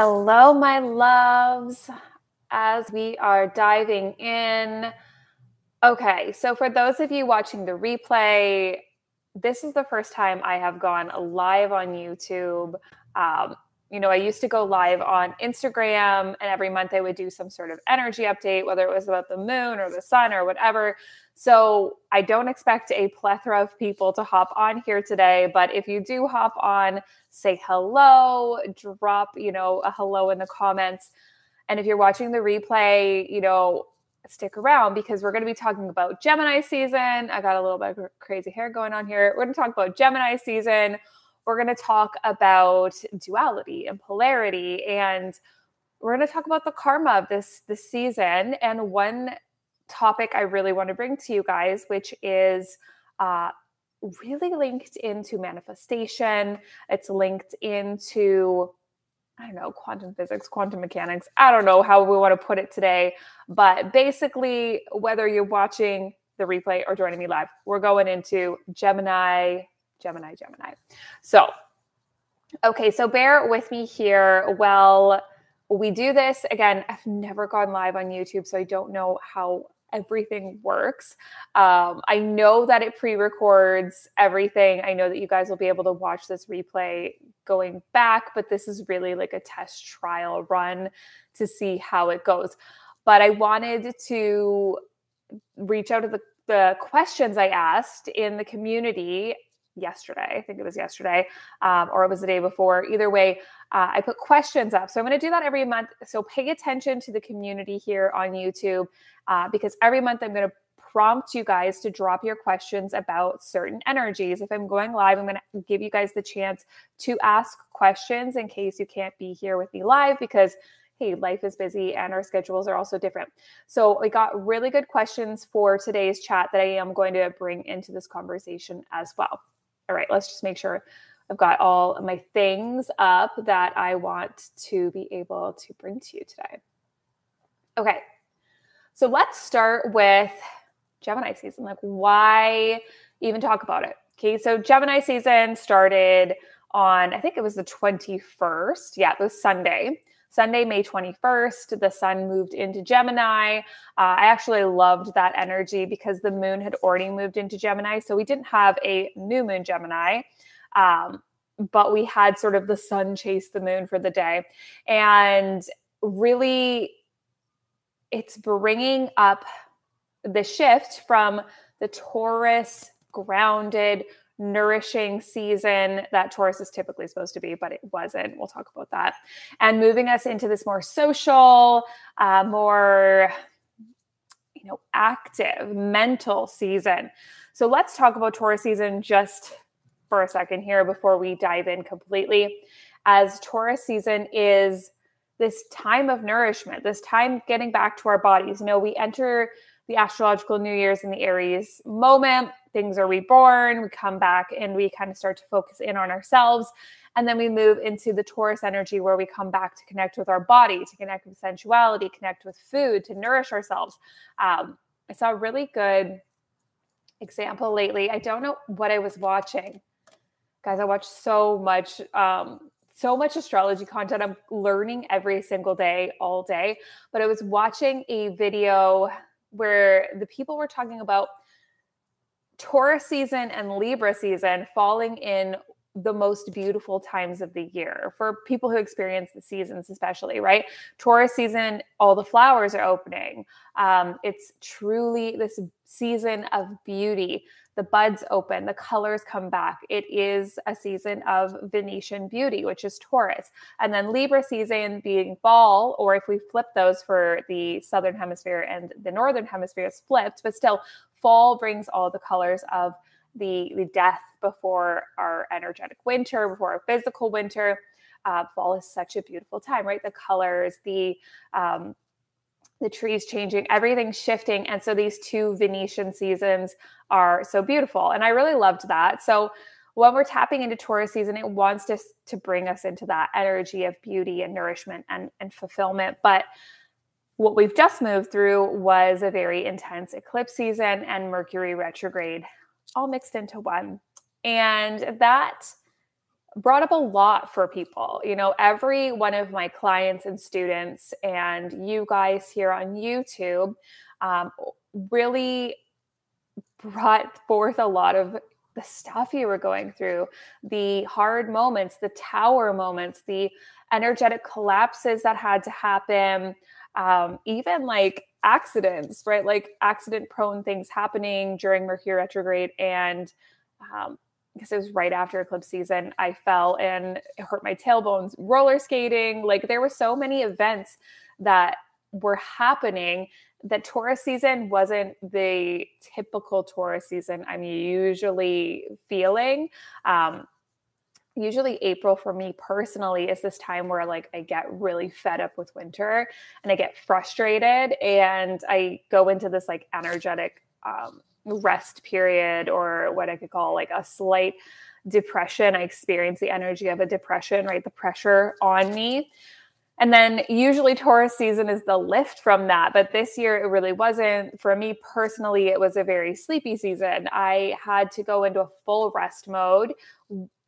Hello, my loves, as we are diving in. Okay, so for those of you watching the replay, this is the first time I have gone live on YouTube. Um, you know, I used to go live on Instagram, and every month I would do some sort of energy update, whether it was about the moon or the sun or whatever. So I don't expect a plethora of people to hop on here today, but if you do hop on, say hello, drop, you know, a hello in the comments. And if you're watching the replay, you know, stick around because we're going to be talking about Gemini season. I got a little bit of crazy hair going on here. We're going to talk about Gemini season. We're going to talk about duality and polarity and we're going to talk about the karma of this this season and one topic I really want to bring to you guys, which is uh, really linked into manifestation. It's linked into, I don't know, quantum physics, quantum mechanics. I don't know how we want to put it today. But basically, whether you're watching the replay or joining me live, we're going into Gemini, Gemini, Gemini. So, okay, so bear with me here. Well, we do this again. I've never gone live on YouTube, so I don't know how everything works. Um, I know that it pre records everything. I know that you guys will be able to watch this replay going back, but this is really like a test trial run to see how it goes. But I wanted to reach out to the, the questions I asked in the community yesterday. I think it was yesterday, um, or it was the day before. Either way, uh, I put questions up. So I'm going to do that every month. So pay attention to the community here on YouTube uh, because every month I'm going to prompt you guys to drop your questions about certain energies. If I'm going live, I'm going to give you guys the chance to ask questions in case you can't be here with me live because hey, life is busy and our schedules are also different. So I got really good questions for today's chat that I am going to bring into this conversation as well. All right, let's just make sure I've got all my things up that I want to be able to bring to you today. Okay, so let's start with Gemini season. Like, why even talk about it? Okay, so Gemini season started on, I think it was the 21st. Yeah, it was Sunday. Sunday, May 21st, the sun moved into Gemini. Uh, I actually loved that energy because the moon had already moved into Gemini. So we didn't have a new moon Gemini. Um, but we had sort of the sun chase the moon for the day. And really, it's bringing up the shift from the Taurus grounded nourishing season that Taurus is typically supposed to be, but it wasn't. We'll talk about that. And moving us into this more social, uh, more you know, active mental season. So let's talk about Taurus season just for a second here before we dive in completely. As Taurus season is this time of nourishment, this time getting back to our bodies. You know, we enter the astrological New Year's in the Aries moment things are reborn, we come back and we kind of start to focus in on ourselves. And then we move into the Taurus energy where we come back to connect with our body, to connect with sensuality, connect with food, to nourish ourselves. Um, I saw a really good example lately. I don't know what I was watching. Guys, I watch so much um, so much astrology content. I'm learning every single day, all day. But I was watching a video where the people were talking about Taurus season and Libra season falling in the most beautiful times of the year for people who experience the seasons, especially, right? Taurus season, all the flowers are opening. Um, it's truly this season of beauty. The buds open, the colors come back. It is a season of Venusian beauty, which is Taurus. And then Libra season being fall, or if we flip those for the Southern Hemisphere and the Northern Hemisphere, is flipped, but still fall brings all the colors of the, the death before our energetic winter, before our physical winter. Uh, fall is such a beautiful time, right? The colors, the um, the trees changing, everything shifting, and so these two Venusian seasons are so beautiful, and I really loved that. So when we're tapping into Taurus season, it wants to to bring us into that energy of beauty and nourishment and and fulfillment, but what we've just moved through was a very intense eclipse season and Mercury retrograde all mixed into one. And that brought up a lot for people. You know, every one of my clients and students, and you guys here on YouTube, um, really brought forth a lot of the stuff you were going through, the hard moments, the tower moments, the energetic collapses that had to happen, um, even like accidents, right? Like accident prone things happening during Mercury retrograde. And um, because it was right after eclipse season, I fell and hurt my tailbones roller skating. Like there were so many events that were happening that Taurus season wasn't the typical Taurus season I'm usually feeling. Um, usually April for me personally is this time where like I get really fed up with winter and I get frustrated and I go into this like energetic um, rest period or what I could call like a slight depression. I experience the energy of a depression, right? The pressure on me. And then usually Taurus season is the lift from that. But this year it really wasn't. For me personally, it was a very sleepy season. I had to go into a full rest mode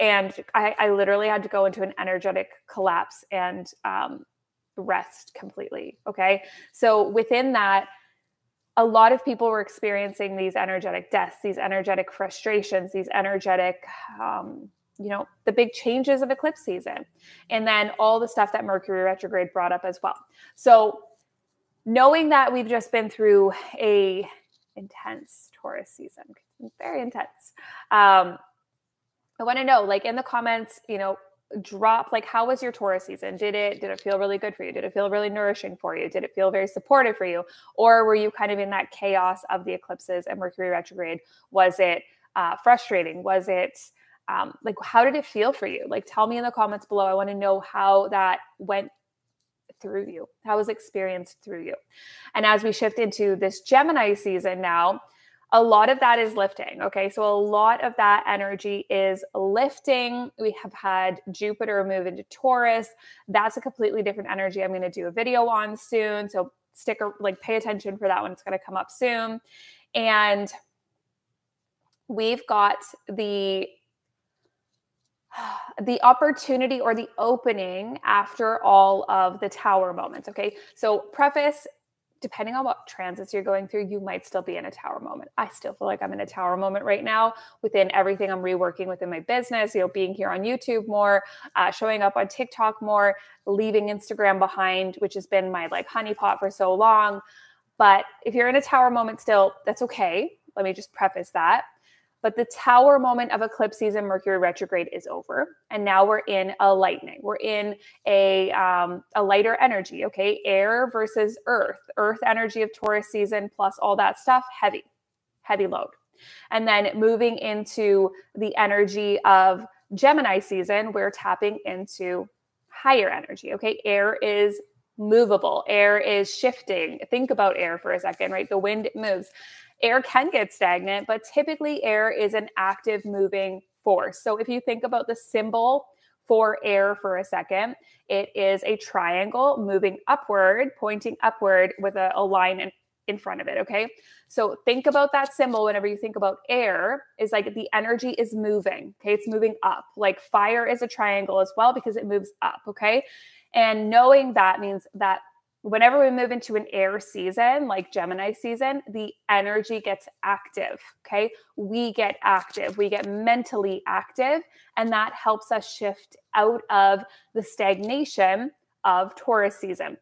and I, I literally had to go into an energetic collapse and um, rest completely. Okay. So within that, a lot of people were experiencing these energetic deaths, these energetic frustrations, these energetic um, you know, the big changes of eclipse season, and then all the stuff that Mercury retrograde brought up as well. So, knowing that we've just been through a intense Taurus season, very intense. Um, I want to know, like in the comments, you know, drop like how was your Taurus season? Did it did it feel really good for you? Did it feel really nourishing for you? Did it feel very supportive for you? Or were you kind of in that chaos of the eclipses and Mercury retrograde? Was it uh, frustrating? Was it um, like how did it feel for you? Like tell me in the comments below. I want to know how that went through you how was experienced through you. And as we shift into this gemini season now a lot of that is lifting okay? So a lot of that energy is lifting. We have had jupiter move into taurus. That's a completely different energy i'm going to do a video on soon so stick like pay attention for that one it's going to come up soon. And we've got the the opportunity or the opening after all of the tower moments. Okay. So, preface depending on what transits you're going through, you might still be in a tower moment. I still feel like I'm in a tower moment right now within everything I'm reworking within my business, you know, being here on YouTube more, uh, showing up on TikTok more, leaving Instagram behind, which has been my like honeypot for so long. But if you're in a tower moment still, that's okay. Let me just preface that. But the tower moment of eclipse season, Mercury retrograde, is over, and now we're in a lightning. We're in a um, a lighter energy. Okay, air versus earth. Earth energy of Taurus season plus all that stuff, heavy, heavy load. And then moving into the energy of Gemini season, we're tapping into higher energy. Okay, air is movable. Air is shifting. Think about air for a second, right? The wind moves air can get stagnant, but typically air is an active moving force. So if you think about the symbol for air for a second, it is a triangle moving upward, pointing upward with a, a line in, in front of it. Okay. So think about that symbol whenever you think about air, is like the energy is moving. Okay. It's moving up. Like fire is a triangle as well because it moves up. Okay. And knowing that means that whenever we move into an air season like Gemini season, the energy gets active. Okay. We get active, we get mentally active, and that helps us shift out of the stagnation of Taurus season.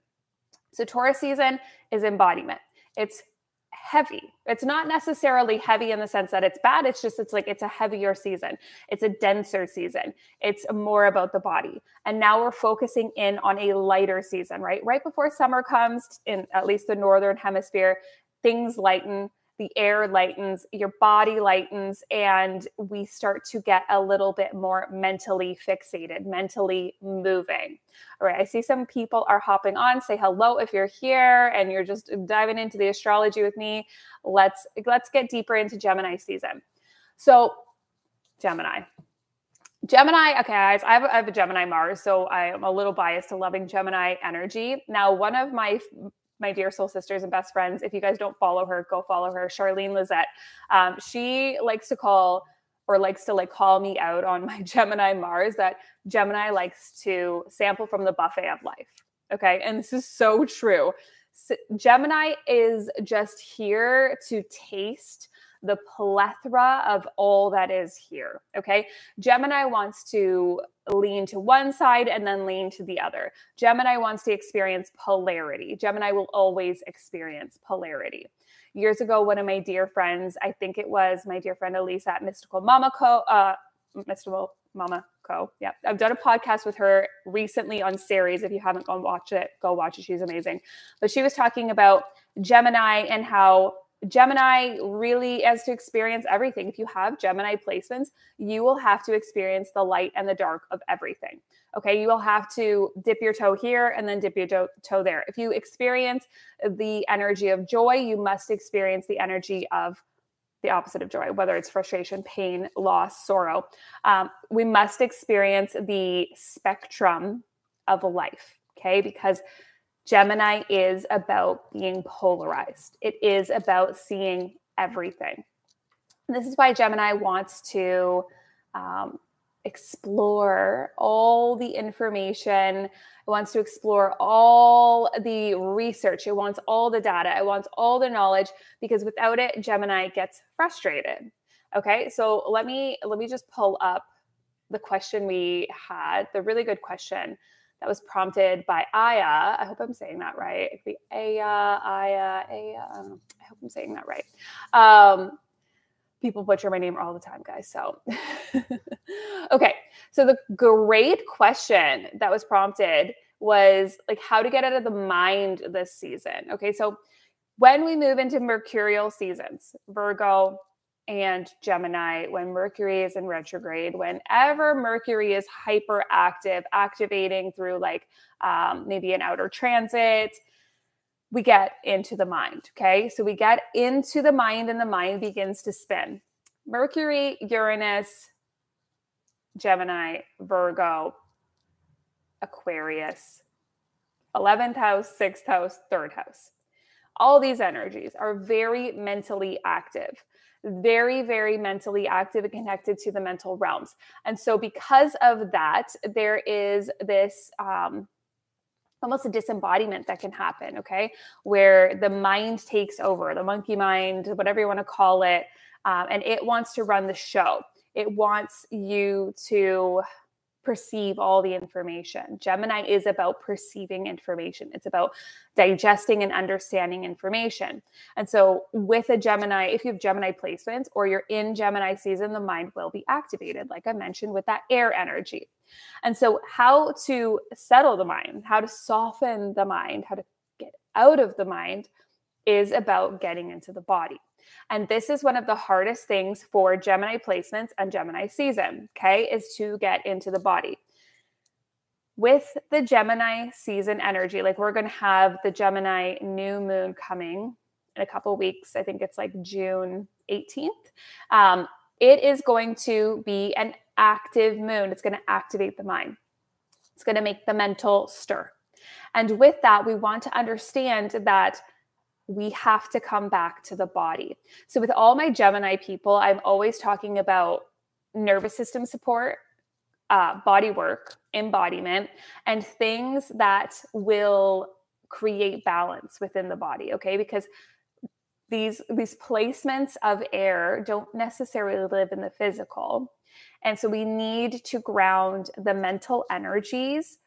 So, Taurus season is embodiment. It's heavy. It's not necessarily heavy in the sense that it's bad. It's just, it's like, it's a heavier season. It's a denser season. It's more about the body. And now we're focusing in on a lighter season, right? Right before summer comes, in at least the Northern Hemisphere, things lighten the air lightens, your body lightens, and we start to get a little bit more mentally fixated, mentally moving. All right, I see some people are hopping on. Say hello if you're here and you're just diving into the astrology with me. Let's let's get deeper into Gemini season. So, Gemini. Gemini, okay, guys, I have, I have a Gemini Mars, so I am a little biased to loving Gemini energy. Now, one of my my dear soul sisters and best friends. If you guys don't follow her, go follow her, Charlene Lizette. Um, she likes to call or likes to like call me out on my Gemini Mars that Gemini likes to sample from the buffet of life. Okay. And this is so true. Gemini is just here to taste the plethora of all that is here. Okay. Gemini wants to lean to one side and then lean to the other. Gemini wants to experience polarity. Gemini will always experience polarity. Years ago, one of my dear friends, I think it was my dear friend Elisa at Mystical Mama Co. Uh, Mystical Mama Co. Yeah, I've done a podcast with her recently on Ceres. If you haven't gone watch it, go watch it. She's amazing. But she was talking about Gemini and how Gemini really has to experience everything. If you have Gemini placements, you will have to experience the light and the dark of everything. Okay, you will have to dip your toe here and then dip your toe, there. If you experience the energy of joy, you must experience the energy of the opposite of joy, whether it's frustration, pain, loss, sorrow. Um, we must experience the spectrum of life. Okay, because Gemini is about being polarized, it is about seeing everything. this is why Gemini wants to um, explore all the information. It wants to explore all the research. It wants all the data. It wants all the knowledge because without it, Gemini gets frustrated. Okay, so let me let me just pull up the question we had, the really good question that was prompted by Aya. I hope I'm saying that right. It could be Aya, Aya, Aya. I hope I'm saying that right. Um, people butcher my name all the time, guys. So, okay. So the great question that was prompted was like how to get out of the mind this season. Okay. So when we move into mercurial seasons, Virgo, and Gemini when Mercury is in retrograde, whenever Mercury is hyperactive, activating through like um, maybe an outer transit, we get into the mind. Okay. So we get into the mind and the mind begins to spin. Mercury, Uranus, Gemini, Virgo, Aquarius, 11th house, 6th house, 3rd house. All these energies are very mentally active very, very mentally active and connected to the mental realms. And so, because of that, there is this um, almost a disembodiment that can happen, okay, where the mind takes over, the monkey mind, whatever you want to call it, um, and it wants to run the show. It wants you to perceive all the information. Gemini is about perceiving information, it's about digesting and understanding information. And so, with a Gemini, if you have Gemini placements or you're in Gemini season, the mind will be activated, like I mentioned, with that air energy. And so, how to settle the mind, how to soften the mind, how to get out of the mind is about getting into the body. And this is one of the hardest things for Gemini placements and Gemini season, okay, is to get into the body. With the Gemini season energy, like we're going to have the Gemini new moon coming in a couple weeks. I think it's like June 18th. Um, it is going to be an active moon. It's going to activate the mind, it's going to make the mental stir. And with that, we want to understand that we have to come back to the body. So, with all my Gemini people, I'm always talking about nervous system support, uh, body work, embodiment, and things that will create balance within the body. Okay, because these these placements of air don't necessarily live in the physical, and so we need to ground the mental energies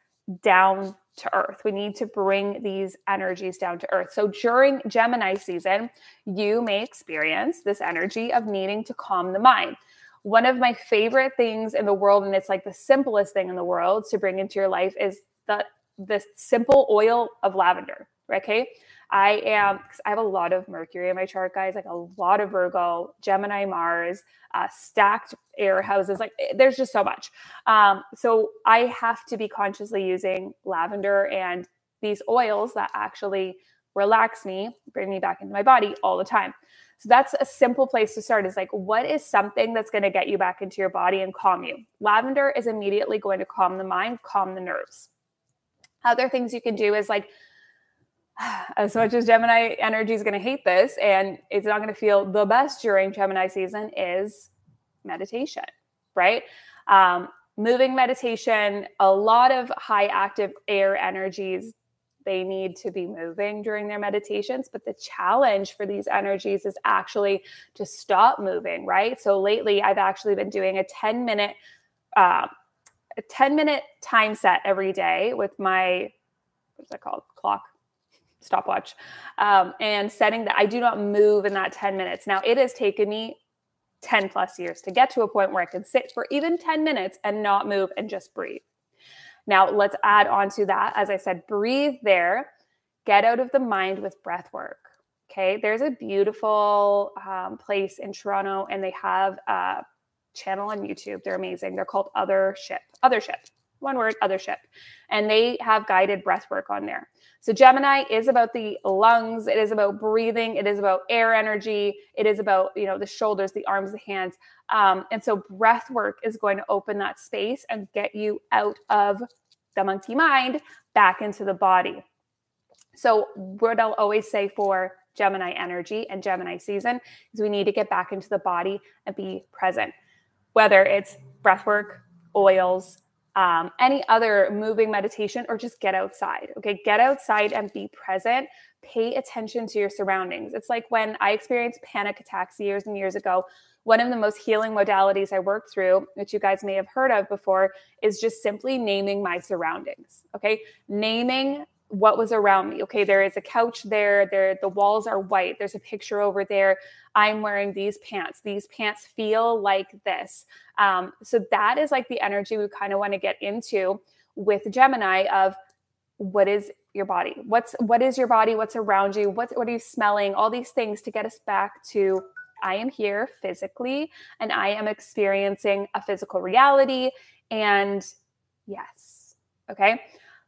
down to earth. We need to bring these energies down to earth. So during Gemini season, you may experience this energy of needing to calm the mind. One of my favorite things in the world, and it's like the simplest thing in the world to bring into your life, is the the simple oil of lavender. Okay. I am, because I have a lot of Mercury in my chart, guys, like a lot of Virgo, Gemini, Mars, uh, stacked air houses. Like eh, there's just so much. Um, so I have to be consciously using lavender and these oils that actually relax me, bring me back into my body all the time. So that's a simple place to start is like, what is something that's going to get you back into your body and calm you? Lavender is immediately going to calm the mind, calm the nerves. Other things you can do is like as much as Gemini energy is going to hate this and it's not going to feel the best during Gemini season, is meditation, right? Um, moving meditation, a lot of high active air energies, they need to be moving during their meditations. But the challenge for these energies is actually to stop moving, right? So lately, I've actually been doing a 10 minute, uh, a 10 minute time set every day with my, what's that called? Clock stopwatch um, and setting that I do not move in that 10 minutes. Now, it has taken me 10 plus years to get to a point where I can sit for even 10 minutes and not move and just breathe. Now, let's add on to that. As I said, breathe there, get out of the mind with breath work. Okay. There's a beautiful um, place in Toronto and they have a channel on YouTube. They're amazing. They're called Othership, Other Ship, one word, Othership. And they have guided breath work on there. So Gemini is about the lungs, it is about breathing, it is about air energy, it is about, you know, the shoulders, the arms, the hands. Um, and so breath work is going to open that space and get you out of the monkey mind back into the body. So what I'll always say for Gemini energy and Gemini season is we need to get back into the body and be present. Whether it's breath work, oils, um, any other moving meditation, or just get outside. Okay, get outside and be present. Pay attention to your surroundings. It's like when I experienced panic attacks years and years ago. One of the most healing modalities I worked through, which you guys may have heard of before, is just simply naming my surroundings. Okay, naming what was around me. Okay, there is a couch there. There, the walls are white. There's a picture over there. I'm wearing these pants. These pants feel like this. Um, so that is like the energy we kind of want to get into with Gemini of what is your body? What's what is your body? What's around you? What's what are you smelling? All these things to get us back to I am here physically and I am experiencing a physical reality. And yes, okay.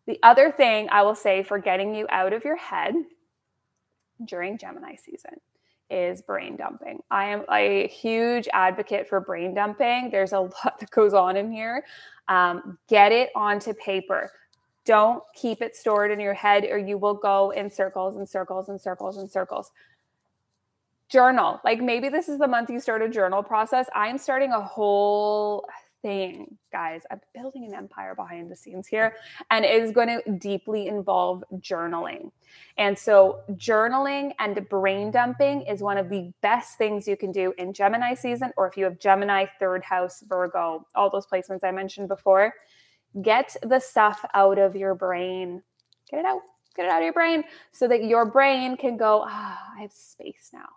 The other thing I will say for getting you out of your head during Gemini season is brain dumping. I am a huge advocate for brain dumping. There's a lot that goes on in here. Um, get it onto paper. Don't keep it stored in your head, or you will go in circles and circles and circles and circles. Journal. Like maybe this is the month you start a journal process. I'm starting a whole thing, guys. I'm building an empire behind the scenes here, and it is going to deeply involve journaling. And so, journaling and brain dumping is one of the best things you can do in Gemini season, or if you have Gemini, third house, Virgo, all those placements I mentioned before. Get the stuff out of your brain. Get it out. Get it out of your brain so that your brain can go, ah, I have space now.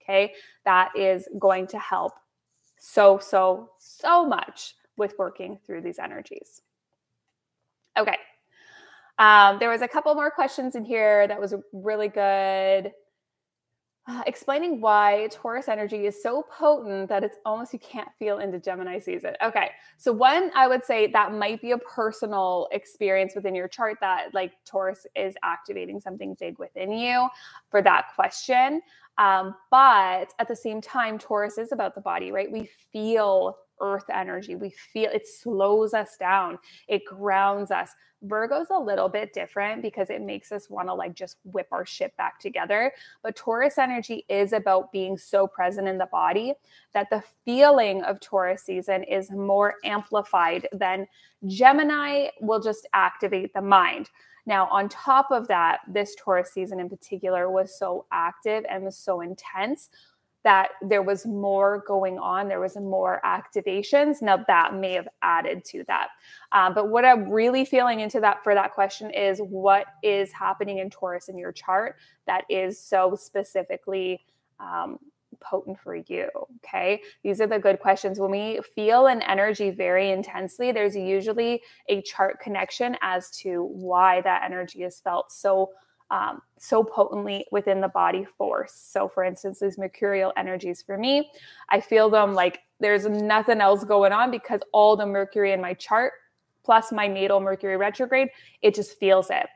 Okay. That is going to help so, so, so much with working through these energies. Okay. Um, there was a couple more questions in here that was really good. Uh, explaining why Taurus energy is so potent that it's almost you can't feel into Gemini season. Okay. So, one, I would say that might be a personal experience within your chart that like Taurus is activating something big within you for that question. Um, but at the same time, Taurus is about the body, right? We feel earth energy. We feel it slows us down, it grounds us. Virgo's a little bit different because it makes us want to like just whip our shit back together. But Taurus energy is about being so present in the body that the feeling of Taurus season is more amplified than Gemini will just activate the mind. Now, on top of that, this Taurus season in particular was so active and was so intense that there was more going on, there was more activations. Now that may have added to that. Um, but what I'm really feeling into that for that question is what is happening in Taurus in your chart that is so specifically um, potent for you. Okay. These are the good questions. When we feel an energy very intensely, there's usually a chart connection as to why that energy is felt so um, so potently within the body force. So, for instance, these mercurial energies for me, I feel them like there's nothing else going on because all the Mercury in my chart plus my natal Mercury retrograde, it just feels it.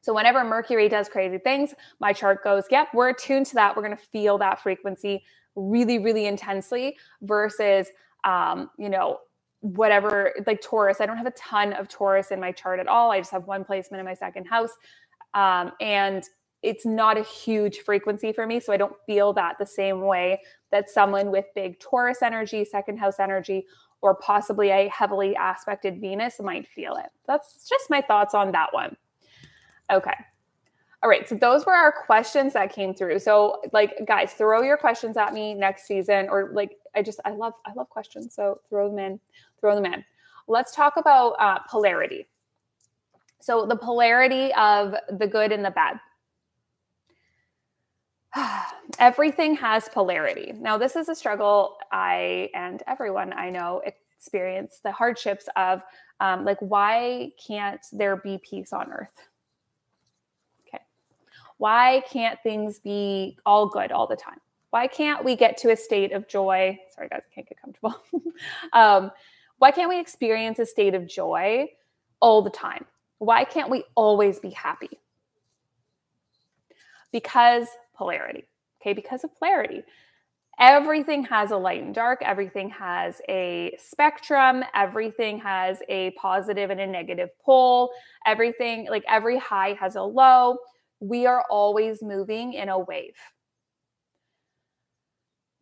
So whenever Mercury does crazy things, my chart goes, yep, we're attuned to that. We're going to feel that frequency really, really intensely versus, um, you know, whatever, like Taurus. I don't have a ton of Taurus in my chart at all. I just have one placement in my second house. Um, and it's not a huge frequency for me. So I don't feel that the same way that someone with big Taurus energy, second house energy, or possibly a heavily aspected Venus might feel it. That's just my thoughts on that one. Okay. All right, so those were our questions that came through. So like guys, throw your questions at me next season or like I just I love I love questions. So throw them in, throw them in. Let's talk about uh, polarity. So the polarity of the good and the bad. Everything has polarity. Now, this is a struggle I and everyone I know experience the hardships of um, like, why can't there be peace on earth? Why can't things be all good all the time? Why can't we get to a state of joy? Sorry, guys, I can't get comfortable. um, why can't we experience a state of joy all the time? Why can't we always be happy? Because polarity. Okay, because of polarity. Everything has a light and dark, everything has a spectrum, everything has a positive and a negative pole, everything, like every high has a low. We are always moving in a wave.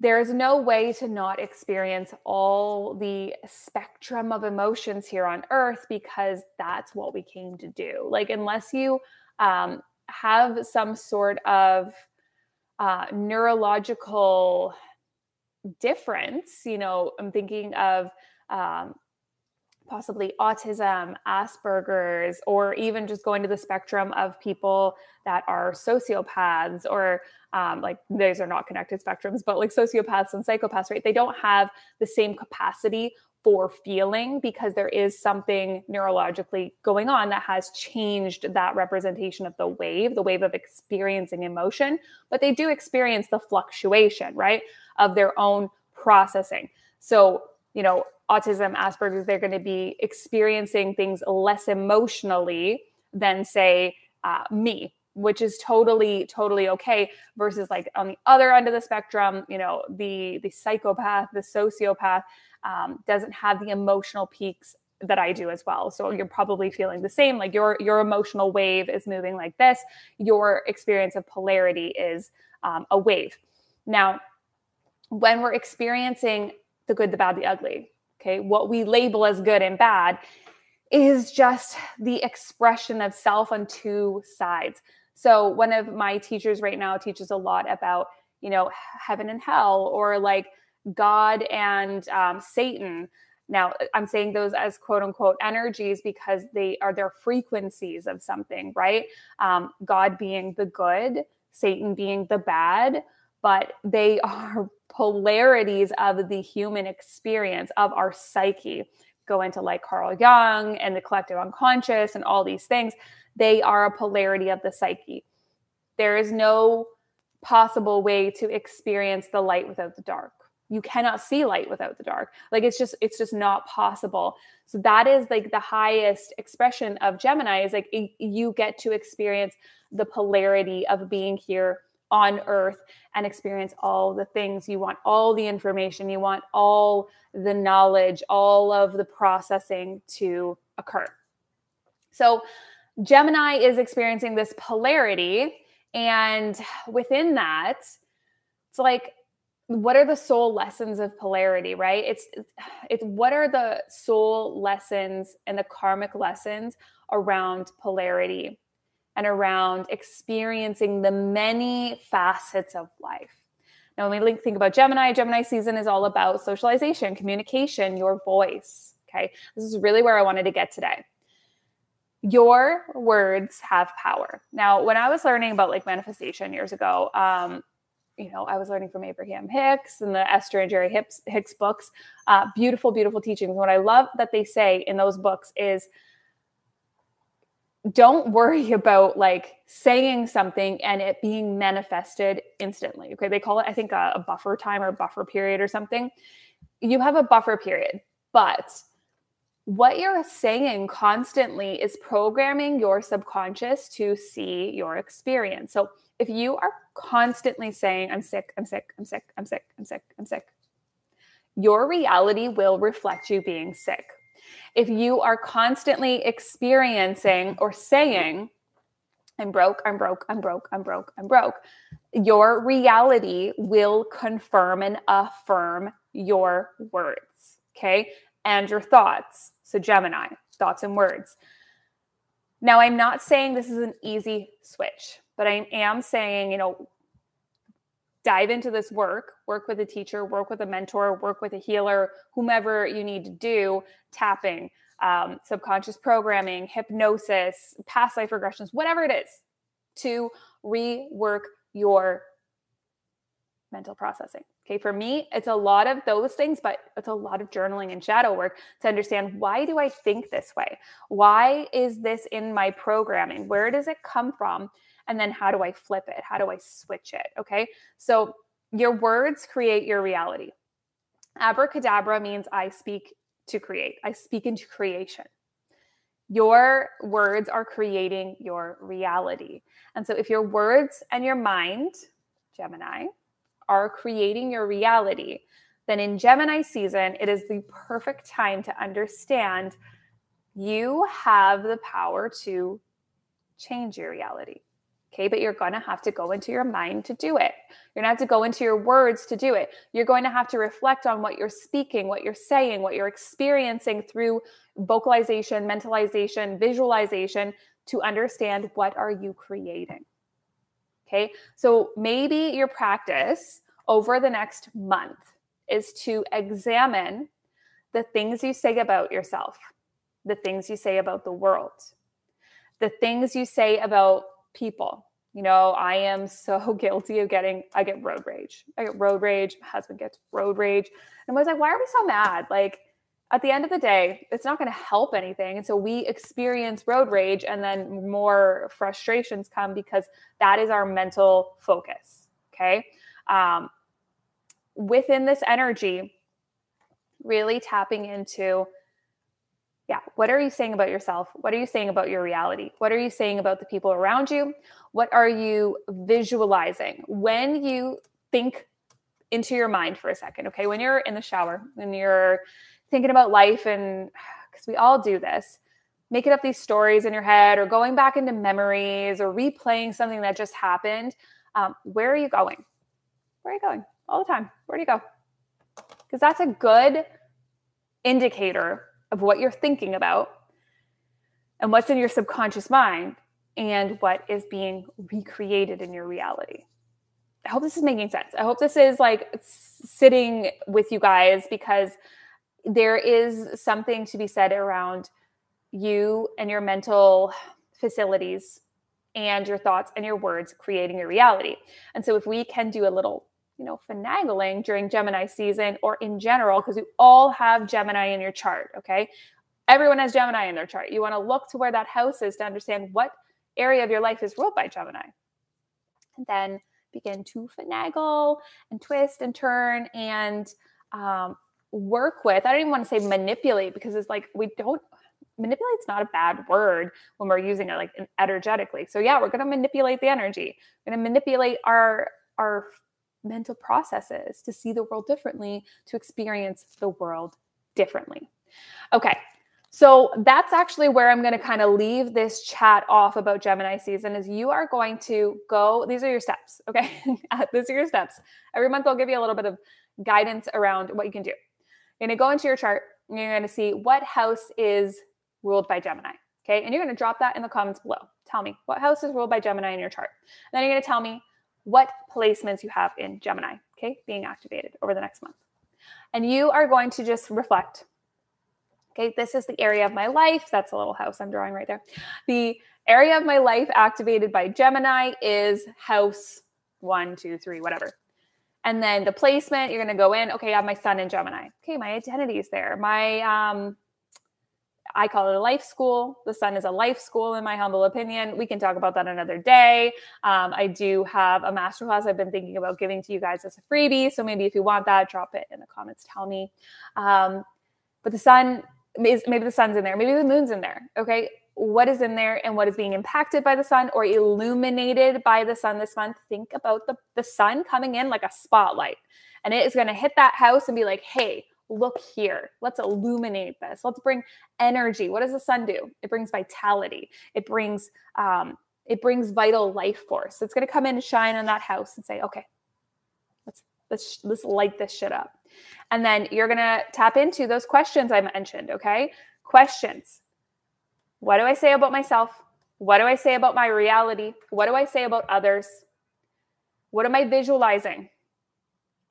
There's no way to not experience all the spectrum of emotions here on earth because that's what we came to do. Like unless you um, have some sort of uh, neurological difference you know i'm thinking of um, possibly autism, Asperger's, or even just going to the spectrum of people that are sociopaths or um, like those are not connected spectrums, but like sociopaths and psychopaths, right? They don't have the same capacity for feeling because there is something neurologically going on that has changed that representation of the wave, the wave of experiencing emotion, but they do experience the fluctuation, right, of their own processing. So, you know, autism, Asperger's, they're going to be experiencing things less emotionally than, say, uh, me, which is totally, totally okay. Versus like on the other end of the spectrum, you know, the the psychopath, the sociopath um, doesn't have the emotional peaks that I do as well. So you're probably feeling the same. Like your your emotional wave is moving like this. Your experience of polarity is um, a wave. Now, when we're experiencing the good, the bad, the ugly, okay, what we label as good and bad is just the expression of self on two sides. So one of my teachers right now teaches a lot about, you know, heaven and hell or like God and um, Satan. Now, I'm saying those as quote unquote energies because they are their frequencies of something, right? Um, God being the good, Satan being the bad, but they are polarities of the human experience of our psyche go into like Carl Jung and the collective unconscious and all these things. They are a polarity of the psyche. There is no possible way to experience the light without the dark. You cannot see light without the dark. Like it's just it's just not possible. So that is like the highest expression of Gemini is like you get to experience the polarity of being here on earth and experience all the things you want, all the information, you want all the knowledge, all of the processing to occur. So, Gemini is experiencing this polarity. And within that, it's like, what are the soul lessons of polarity, right? It's, it's what are the soul lessons and the karmic lessons around polarity? And around experiencing the many facets of life. Now, when we think about Gemini, Gemini season is all about socialization, communication, your voice. Okay. This is really where I wanted to get today. Your words have power. Now, when I was learning about like manifestation years ago, um, you know, I was learning from Abraham Hicks and the Esther and Jerry Hicks, Hicks books. Uh, beautiful, beautiful teachings. What I love that they say in those books is don't worry about like saying something and it being manifested instantly. Okay. They call it, I think, a, a, buffer time or buffer period or something. You have a buffer period, but what you're saying constantly is programming your subconscious to see your experience. So if you are constantly saying, I'm sick, I'm sick, I'm sick, I'm sick, I'm sick, I'm sick, your reality will reflect you being sick if you are constantly experiencing or saying, I'm broke, I'm broke, I'm broke, I'm broke, I'm broke. Your reality will confirm and affirm your words, okay? And your thoughts. So, Gemini, thoughts and words. Now, I'm not saying this is an easy switch, but I am saying, you know, dive into this work, work with a teacher, work with a mentor, work with a healer, whomever you need to do, tapping, um, subconscious programming, hypnosis, past life regressions, whatever it is, to rework your mental processing. Okay, for me, it's a lot of those things, but it's a lot of journaling and shadow work to understand why do I think this way? Why is this in my programming? Where does it come from? And then how do I flip it? How do I switch it? Okay, so your words create your reality. Abracadabra means I speak to create, I speak into creation. Your words are creating your reality. And so if your words and your mind, Gemini, are creating your reality, then in Gemini season, it is the perfect time to understand you have the power to change your reality. Okay, but you're going to have to go into your mind to do it. You're going to have to go into your words to do it. You're going to have to reflect on what you're speaking, what you're saying, what you're experiencing through vocalization, mentalization, visualization to understand what are you creating. Okay? So maybe your practice over the next month is to examine the things you say about yourself, the things you say about the world, the things you say about people. You know, I am so guilty of getting, I get road rage. I get road rage. My husband gets road rage. And I was like, why are we so mad? Like, at the end of the day, it's not going to help anything. And so we experience road rage and then more frustrations come because that is our mental focus. Okay. Um, within this energy, really tapping into yeah, what are you saying about yourself? What are you saying about your reality? What are you saying about the people around you? What are you visualizing? When you think into your mind for a second, okay, when you're in the shower, when you're thinking about life, and because we all do this, making up these stories in your head or going back into memories or replaying something that just happened, um, where are you going? Where are you going? All the time. Where do you go? Because that's a good indicator of what you're thinking about and what's in your subconscious mind and what is being recreated in your reality. I hope this is making sense. I hope this is like sitting with you guys because there is something to be said around you and your mental facilities and your thoughts and your words creating your reality. And so if we can do a little you know, finagling during Gemini season or in general, because you all have Gemini in your chart. Okay. Everyone has Gemini in their chart. You want to look to where that house is to understand what area of your life is ruled by Gemini. And then begin to finagle and twist and turn and um, work with. I don't even want to say manipulate because it's like we don't manipulate's not a bad word when we're using it like energetically. So yeah, we're going to manipulate the energy. We're going to manipulate our our mental processes to see the world differently, to experience the world differently. Okay, so that's actually where I'm going to kind of leave this chat off about Gemini season is you are going to go these are your steps, okay? these are your steps. Every month I'll give you a little bit of guidance around what you can do. You're going to go into your chart and you're going to see what house is ruled by Gemini, okay? And you're going to drop that in the comments below. Tell me what house is ruled by Gemini in your chart. And then you're going to tell me what placements you have in Gemini, okay, being activated over the next month. And you are going to just reflect. Okay, this is the area of my life. That's a little house I'm drawing right there. The area of my life activated by Gemini is house one, two, three, whatever. And then the placement, you're going to go in. Okay, I have my sun in Gemini. Okay, my identity is there. My um, I call it a life school. The Sun is a life school, in my humble opinion. We can talk about that another day. Um, I do have a masterclass I've been thinking about giving to you guys as a freebie. So maybe if you want that, drop it in the comments. Tell me. Um, but the Sun is maybe the Sun's in there, maybe the Moon's in there. Okay, what is in there and what is being impacted by the sun or illuminated by the sun this month, think about the, the sun coming in like a spotlight. And it is going to hit that house and be like, hey, look here. Let's illuminate this. Let's bring energy. What does the sun do? It brings vitality. It brings um, It brings vital life force. It's going to come in and shine on that house and say, okay, let's let's let's light this shit up. And then you're going to tap into those questions I mentioned, okay? Questions. What do I say about myself? What do I say about my reality? What do I say about others? What am I visualizing?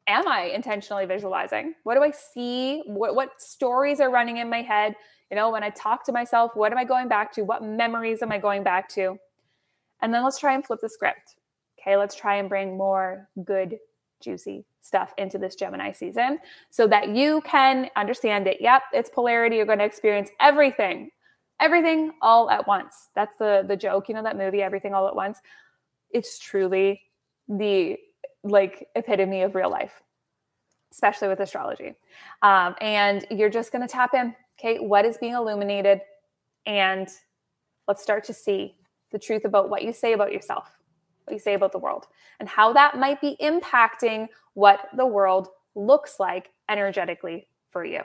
Am I intentionally visualizing? What do I see? What, what stories are running in my head? You know, when I talk to myself, what am I going back to? What memories am I going back to? And then let's try and flip the script. Okay, let's try and bring more good, juicy stuff into this Gemini season so that you can understand it. Yep, it's polarity. You're going to experience everything, everything all at once. That's the the joke, you know, that movie, Everything All at Once. It's truly the like epitome of real life, especially with astrology. Um, and you're just going to tap in. Okay, what is being illuminated? And let's start to see the truth about what you say about yourself, what you say about the world, and how that might be impacting what the world looks like energetically for you.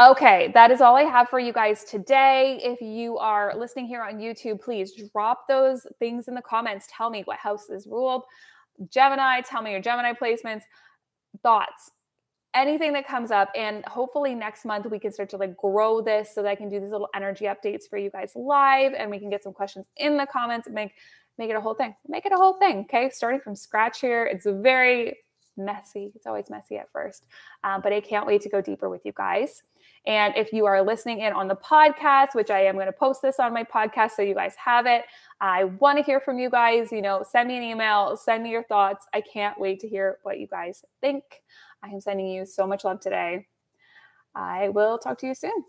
Okay, that is all I have for you guys today. If you are listening here on YouTube, please drop those things in the comments. Tell me what house is ruled. Gemini, tell me your Gemini placements, thoughts, anything that comes up. And hopefully next month we can start to like grow this so that I can do these little energy updates for you guys live and we can get some questions in the comments and make make it a whole thing. Make it a whole thing. Okay. Starting from scratch here. It's very messy. It's always messy at first, um, but I can't wait to go deeper with you guys. And if you are listening in on the podcast, which I am going to post this on my podcast so you guys have it, I want to hear from you guys. You know, send me an email, send me your thoughts. I can't wait to hear what you guys think. I am sending you so much love today. I will talk to you soon.